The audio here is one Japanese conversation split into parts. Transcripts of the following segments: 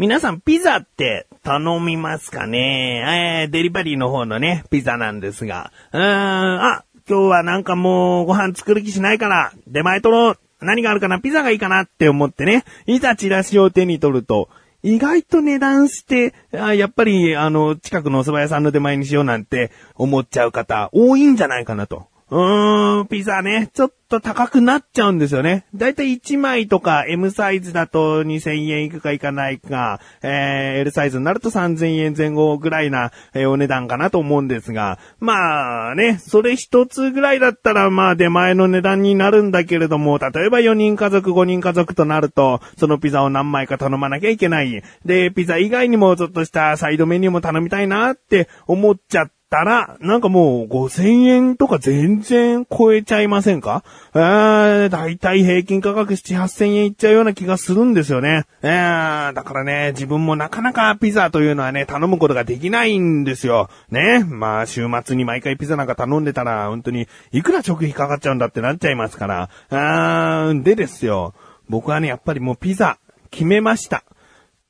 皆さんピザって頼みますかね？えー、デリバリーの方のね、ピザなんですが。うーん、あ、今日はなんかもうご飯作る気しないから、出前取ろう。何があるかな？ピザがいいかなって思ってね、いざチラシを手に取ると、意外と値段して、あやっぱり、あの、近くのお蕎麦屋さんの出前にしようなんて思っちゃう方多いんじゃないかなと。うーん、ピザね、ちょっと高くなっちゃうんですよね。だいたい1枚とか M サイズだと2000円いくかいかないか、えー、L サイズになると3000円前後ぐらいな、えー、お値段かなと思うんですが、まあね、それ一つぐらいだったらまあ出前の値段になるんだけれども、例えば4人家族5人家族となると、そのピザを何枚か頼まなきゃいけない。で、ピザ以外にもちょっとしたサイドメニューも頼みたいなって思っちゃって、たら、なんかもう5000円とか全然超えちゃいませんか？えー、だいたい平均価格7、8000円いっちゃうような気がするんですよね。えー、だからね、自分もなかなかピザというのはね、頼むことができないんですよ。ね。まあ、週末に毎回ピザなんか頼んでたら、本当に、いくら食費かかっちゃうんだってなっちゃいますから。あー、でですよ。僕はね、やっぱりもうピザ、決めました。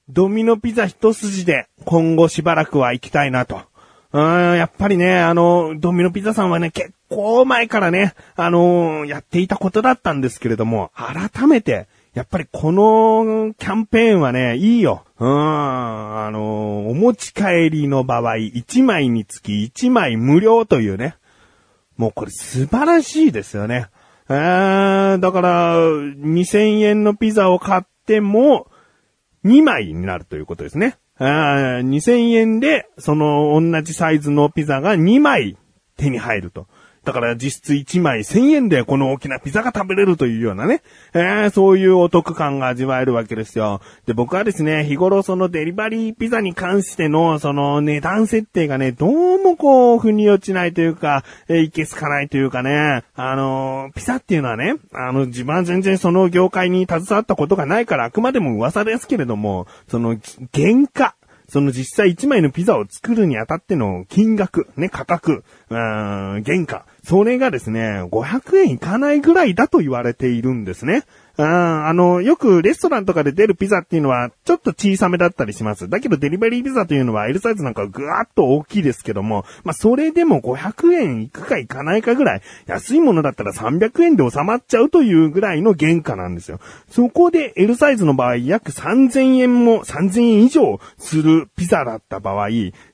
ドミノピザ一筋で今後しばらくは行きたいなと。うん、やっぱりね、あの、ドミノピザさんはね、結構前からね、あのやっていたことだったんですけれども、改めて、やっぱりこのキャンペーンはね、いいよ。うん、あのお持ち帰りの場合、1枚につき1枚無料というね。もうこれ素晴らしいですよね。えー、だから、2000円のピザを買っても、2枚になるということですね。2000円で、その同じサイズのピザが2枚手に入ると。だから実質1枚1000円でこの大きなピザが食べれるというようなね、えー、そういうお得感が味わえるわけですよ。で、僕はですね、日頃そのデリバリーピザに関してのその値段設定がね、どうもこう、腑に落ちないというか、えー、いけすかないというかね、あのー、ピザっていうのはね、あの、自分は全然その業界に携わったことがないからあくまでも噂ですけれども、その、原価、その実際1枚のピザを作るにあたっての金額、ね、価格、うん、原価、それがですね、500円いかないぐらいだと言われているんですね。ああの、よくレストランとかで出るピザっていうのは、ちょっと小さめだったりします。だけどデリバリーピザというのは L サイズなんかぐわっと大きいですけども、まあ、それでも500円いくかいかないかぐらい、安いものだったら300円で収まっちゃうというぐらいの原価なんですよ。そこで L サイズの場合、約3000円も、3000円以上するピザだった場合、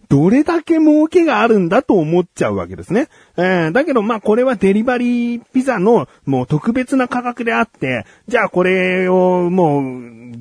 どれだけ儲けがあるんだと思っちゃうわけですね。えー、だけどまあこれはデリバリーピザのもう特別な価格であって、じゃあこれをもう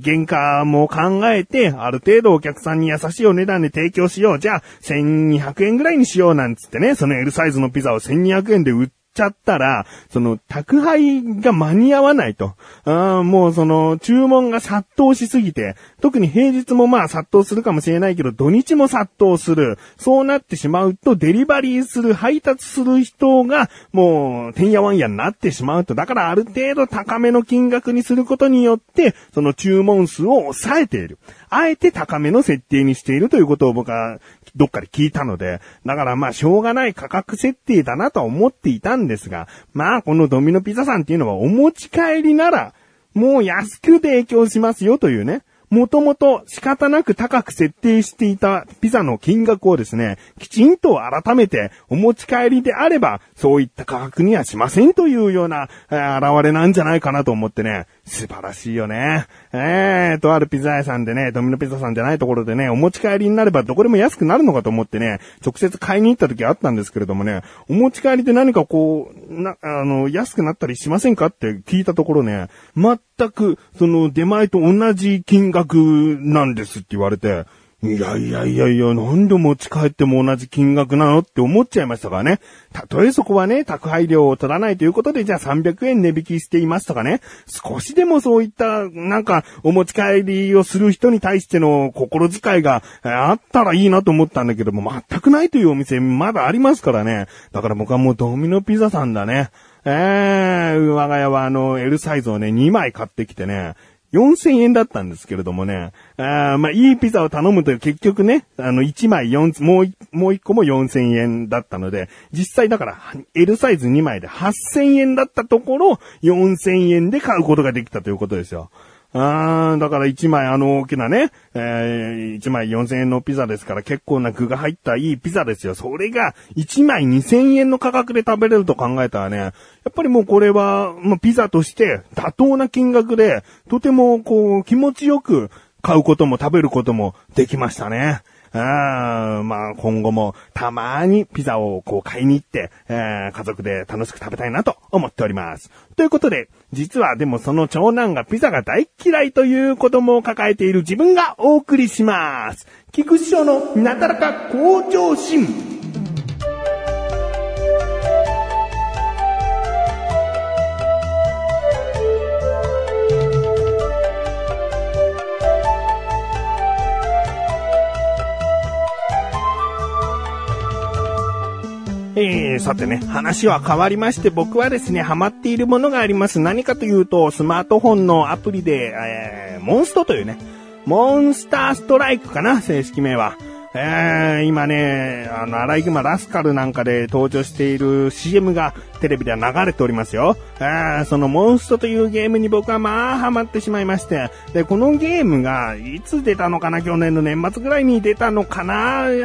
原価も考えて、ある程度お客さんに優しいお値段で提供しよう。じゃあ1200円ぐらいにしようなんつってね、その L サイズのピザを1200円で売って、ちゃったら、その、宅配が間に合わないと。あもうその、注文が殺到しすぎて、特に平日もまあ殺到するかもしれないけど、土日も殺到する。そうなってしまうと、デリバリーする、配達する人が、もう、てんやわんやになってしまうと。だからある程度高めの金額にすることによって、その注文数を抑えている。あえて高めの設定にしているということを僕はどっかで聞いたので、だからまあしょうがない価格設定だなとは思っていたんですが、まあこのドミノピザさんっていうのはお持ち帰りなら、もう安く提供しますよというね。もともと仕方なく高く設定していたピザの金額をですね、きちんと改めてお持ち帰りであれば、そういった価格にはしませんというような、え、現れなんじゃないかなと思ってね、素晴らしいよね。えー、とあるピザ屋さんでね、ドミノピザさんじゃないところでね、お持ち帰りになればどこでも安くなるのかと思ってね、直接買いに行った時あったんですけれどもね、お持ち帰りで何かこう、な、あの、安くなったりしませんかって聞いたところね、全く、その、出前と同じ金額なんですって言われて、いやいやいやいや、なんで持ち帰っても同じ金額なのって思っちゃいましたからね。たとえそこはね、宅配料を取らないということで、じゃあ300円値引きしていますとかね。少しでもそういった、なんか、お持ち帰りをする人に対しての心遣いがあったらいいなと思ったんだけども、全くないというお店まだありますからね。だから僕はもうドミノピザさんだね。えー、我が家はあの、L サイズをね、2枚買ってきてね、4000円だったんですけれどもね、あまあ、いいピザを頼むと結局ね、あの、1枚4、もう、もう1個も4000円だったので、実際だから、L サイズ2枚で8000円だったところ、4000円で買うことができたということですよ。あーだから1枚あの大きなね、えー、1枚4000円のピザですから結構な具が入ったいいピザですよ。それが1枚2000円の価格で食べれると考えたらね、やっぱりもうこれは、もうピザとして妥当な金額で、とてもこう気持ちよく買うことも食べることもできましたね。あまあ今後もたまにピザをこう買いに行って、えー、家族で楽しく食べたいなと思っております。ということで、実はでもその長男がピザが大嫌いという子供を抱えている自分がお送りします。菊師匠のなだらか向上心。ー、さてね、話は変わりまして、僕はですね、ハマっているものがあります。何かというと、スマートフォンのアプリで、えー、モンストというね、モンスターストライクかな、正式名は。えー、今ね、あの、アライグマラスカルなんかで登場している CM がテレビでは流れておりますよ。えー、そのモンストというゲームに僕はまあハマってしまいまして。で、このゲームがいつ出たのかな去年の年末ぐらいに出たのかな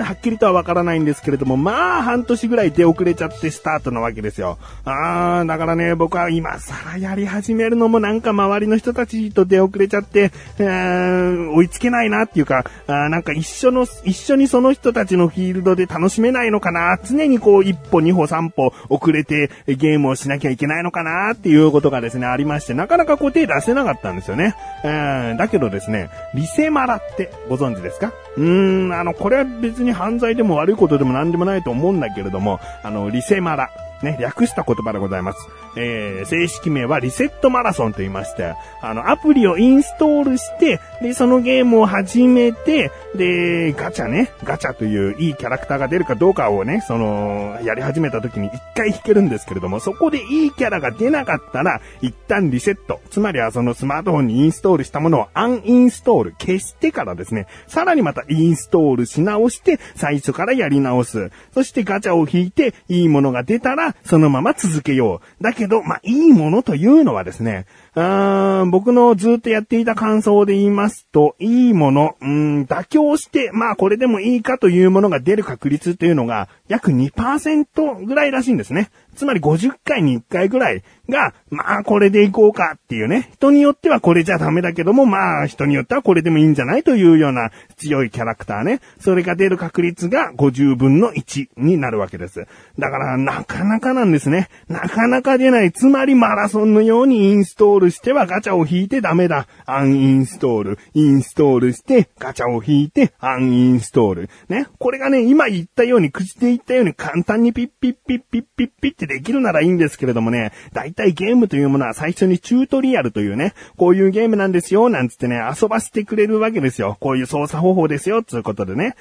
はっきりとはわからないんですけれども、まあ半年ぐらい出遅れちゃってスタートなわけですよ。あー、だからね、僕は今更やり始めるのもなんか周りの人たちと出遅れちゃって、えー、追いつけないなっていうか、あなんか一緒の、一緒ににその人たちのフィールドで楽しめないのかな？常にこう一歩二歩三歩遅れてゲームをしなきゃいけないのかなっていうことがですね、ありまして、なかなかこう手出せなかったんですよね。えー、だけどですね、リセマラってご存知ですか？うーん、あの、これは別に犯罪でも悪いことでも何でもないと思うんだけれども、あの、リセマラ。ね、略した言葉でございます。えー、正式名はリセットマラソンと言いまして、あの、アプリをインストールして、で、そのゲームを始めて、で、ガチャね、ガチャといういいキャラクターが出るかどうかをね、その、やり始めた時に一回弾けるんですけれども、そこでいいキャラが出なかったら、一旦リセット。つまりはそのスマートフォンにインストールしたものをアンインストール、消してからですね、さらにまたインストールし直して、最初からやり直す。そしてガチャを引いて、いいものが出たら、そのまま続けよう。だけど、まあ、いいものというのはですね、あ僕のずっとやっていた感想で言いますと、いいもの、うん、妥協して、まあこれでもいいかというものが出る確率というのが約2%ぐらいらしいんですね。つまり50回に1回ぐらいが、まあこれでいこうかっていうね。人によってはこれじゃダメだけども、まあ人によってはこれでもいいんじゃないというような強いキャラクターね。それが出る確率が50分の1になるわけです。だからなかなかなんですね。なかなか出ない。つまりマラソンのようにインストールしてはガチャを引いてダメだ。アンインストール。インストールしてガチャを引いてアンインストール。ね。これがね、今言ったように口で言ったように簡単にピッピッピッピッピッピッってできるならいいんですけれどもね、大体ゲームというものは最初にチュートリアルというね、こういうゲームなんですよ、なんつってね、遊ばせてくれるわけですよ。こういう操作方法ですよ、つうことでね。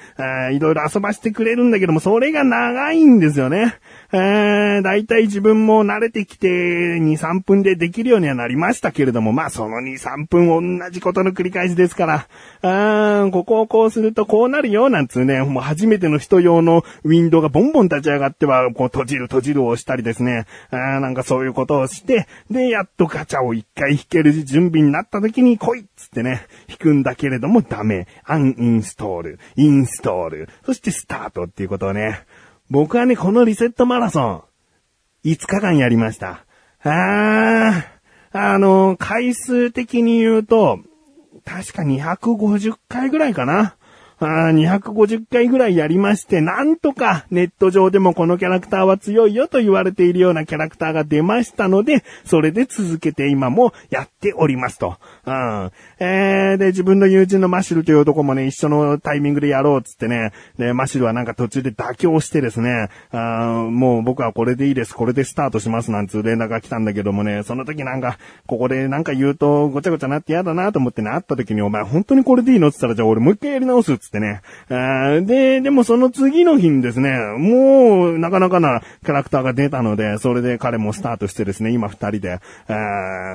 いろいろ遊ばせてくれるんだけども、それが長いんですよね。えー、だいたい自分も慣れてきて2、3分でできるようにはなりましたけれども、まあその2、3分同じことの繰り返しですから、あーここをこうするとこうなるよ、なんつうね、もう初めての人用のウィンドウがボンボン立ち上がっては、こう閉じる閉じるをしたりですね、あーなんかそういうことをして、で、やっとガチャを一回引ける準備になった時に来いっつってね、引くんだけれどもダメ。アンインストール、インストール、そしてスタートっていうことをね、僕はね、このリセットマラソン、5日間やりました。あー、あの、回数的に言うと、確か250回ぐらいかな。あ250回ぐらいやりまして、なんとかネット上でもこのキャラクターは強いよと言われているようなキャラクターが出ましたので、それで続けて今もやっておりますと。うん。えー、で、自分の友人のマシルという男もね、一緒のタイミングでやろうっつってね、で、マシルはなんか途中で妥協してですね、あもう僕はこれでいいです、これでスタートしますなんつう連絡が来たんだけどもね、その時なんか、ここでなんか言うとごちゃごちゃなって嫌だなと思ってね、会った時にお前本当にこれでいいの？って言ったらじゃあ俺もう一回やり直すっつってね。で、でもその次の日にですね、もうなかなかなキャラクターが出たので、それで彼もスタートしてですね、今二人で、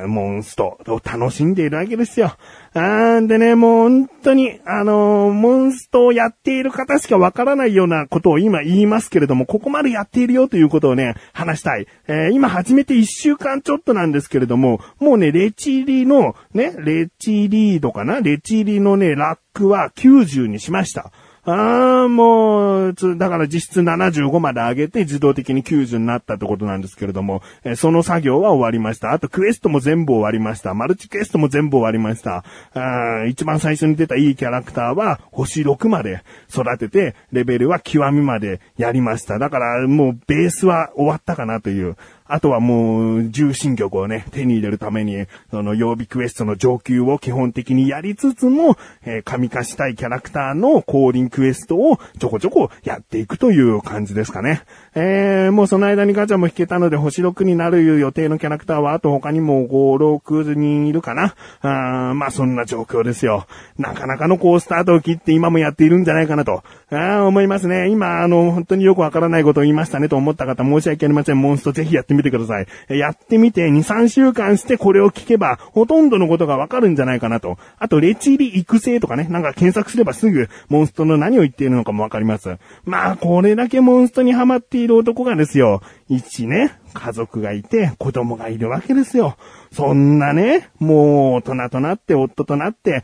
モンストを楽しんでいるわけですよ。でね、もう本当に、あの、モンストをやっている方しかわからないようなことを今言いますけれども、ここまでやっているよということをね、話したい。え、今始めて一週間ちょっとなんですけれども、もうね、レチリの、ね、レチリードかな？レチリのね、ラックは90にしました。ああ、もう、だから実質75まで上げて自動的に90になったってことなんですけれども、えその作業は終わりました。あとクエストも全部終わりました。マルチクエストも全部終わりました。あ一番最初に出たいいキャラクターは星6まで育てて、レベルは極みまでやりました。だからもうベースは終わったかなという。あとはもう、重心曲をね、手に入れるために、その曜日クエストの上級を基本的にやりつつも、えー、神化したいキャラクターの降臨クエストをちょこちょこやっていくという感じですかね。えー、もうその間にガチャも引けたので星6になる予定のキャラクターはあと他にも5、6人いるかな。あーまあそんな状況ですよ。なかなかのこうスタートを切って今もやっているんじゃないかなと、あ思いますね。今あの本当によくわからないことを言いましたねと思った方申し訳ありません。モンストぜひやってみてください。やってみて2、3週間してこれを聞けばほとんどのことがわかるんじゃないかなと。あとレチリ育成とかね、なんか検索すればすぐモンストの何を言っているのかもわかります。まあこれだけモンストにハマっている男がですよ、一ね、家族がいて子供がいるわけですよ。そんなね、もう大人となって夫となって、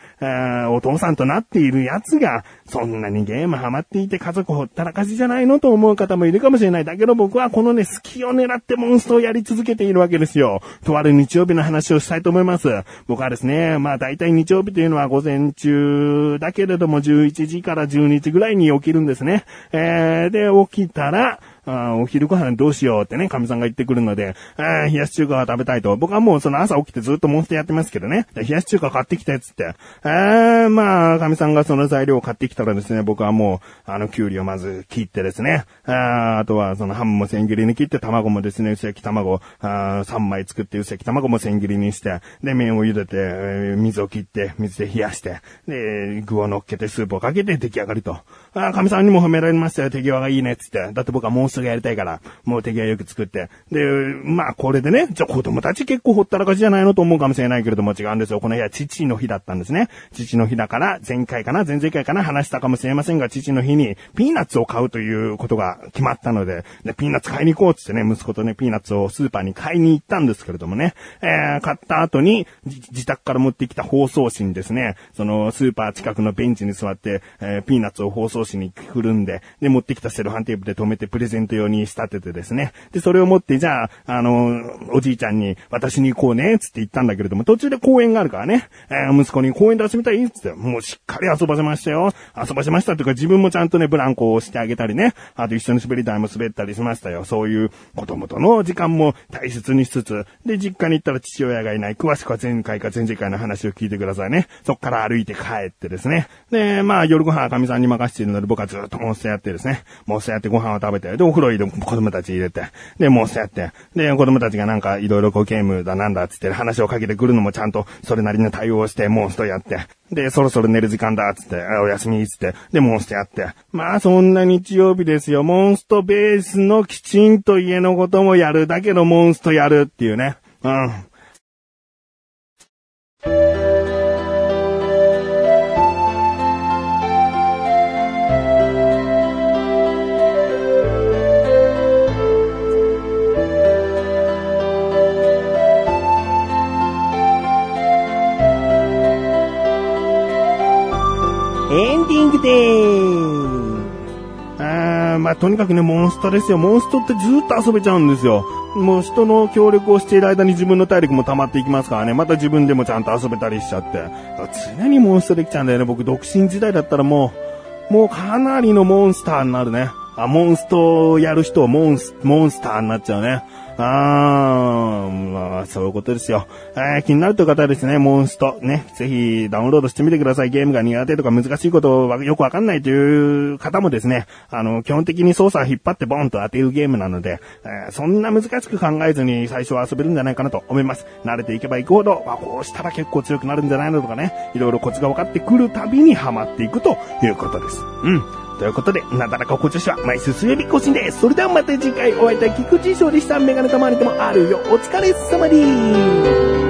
お父さんとなっている奴が、そんなにゲームハマっていて家族ほったらかしじゃないのと思う方もいるかもしれない。だけど僕はこのね、好きを狙ってモンストをやり続けているわけですよ。とある日曜日の話をしたいと思います。僕はですね、まあ大体日曜日というのは午前中だけれども11時から12時ぐらいに起きるんですね。えー、で、起きたら、あお昼ご飯どうしようってね、神さんが言ってくるので、あ冷やし中華が食べたいと。僕はもうその朝起きてずっとモンスターやってますけどね。冷やし中華買ってきたやつって。えまあ、神さんがその材料を買ってきたらですね、僕はもう、あの、きゅうりをまず切ってですね、ああとはそのハムも千切りに切って、卵もですね、薄焼き卵、あ3枚作って薄焼き卵も千切りにして、で、麺を茹でて、水を切って、水で冷やして、で、具を乗っけてスープをかけて出来上がりと。あ神さんにも褒められましたよ、手際がいいねっ、つって。だって僕はモンストがやりたいから、もう手際よく作って。で、まあこれでね、じゃ子供たち結構ほったらかしじゃないのと思うかもしれないけれども違うんですよ。この日は父の日だったんですね。父の日だから、前回かな、前々回かな、話したかもしれませんが、父の日にピーナッツを買うということが決まったので、でピーナッツ買いに行こうつってね、息子とね、ピーナッツをスーパーに買いに行ったんですけれどもね、えー、買った後に、自宅から持ってきた包装紙にですね、そのスーパー近くのベンチに座って、えー、ピーナッツを包装紙にくるんで、で、持ってきたセロハンテープで止めてプレゼント用に仕立ててですね。で、それを持って、じゃあ、あの、おじいちゃんに私に行こうね、つって言ったんだけれども、途中で公園があるからね、えー、息子に公園で遊びたいつって、もうしっかり遊ばせましたよ。遊ばせましたというか、自分もちゃんとね、ブランコをしてあげたりね、あと一緒に滑り台も滑ったりしましたよ。そういう子供との時間も大切にしつつ、で、実家に行ったら父親がいない。詳しくは前回か前々回の話を聞いてくださいね。そっから歩いて帰ってですね。で、まあ、夜ご飯は神さんに任せているので、僕はずっとモンスターやってですね、モンスターやってご飯を食べて、で、お風呂入れ、子供たち入れて、で、モンスターやって、で、子供たちがなんかいろいろこうゲームだなんだっつって話をかけてくるのもちゃんとそれなりの対応して、モンスターやって、で、そろそろ寝る時間だっつって、お休みっつって、で、モンスターやって。まあ、そんな日曜日ですよ。モンストベースのきちんと家のこともやる。だけどモンストやるっていうね。うん。エンディングでーす。あーまあ、とにかくね、モンストですよ。モンストってずっと遊べちゃうんですよ。もう人の協力をしている間に自分の体力も溜まっていきますからね。また自分でもちゃんと遊べたりしちゃって。常にモンストできちゃうんだよね。僕、独身時代だったらもう、もうかなりのモンスターになるね。あ、モンストをやる人はモンス、モンスターになっちゃうね。あー、まあ、そういうことですよ。えー、気になるという方はですね、モンスト、ね、ぜひダウンロードしてみてください。ゲームが苦手とか難しいことをよくわかんないという方もですね、あの、基本的に操作を引っ張ってボンと当てるゲームなので、えー、そんな難しく考えずに最初は遊べるんじゃないかなと思います。慣れていけばいくほど、あ、こうしたら結構強くなるんじゃないのとかね、いろいろコツが分かってくるたびにハマっていくということです。うん。ということで、なだらかこちは毎週水曜日更新です。それではまた次回お会いいたい菊池翔でした。メガネたまりでもあるよ。お疲れ様です。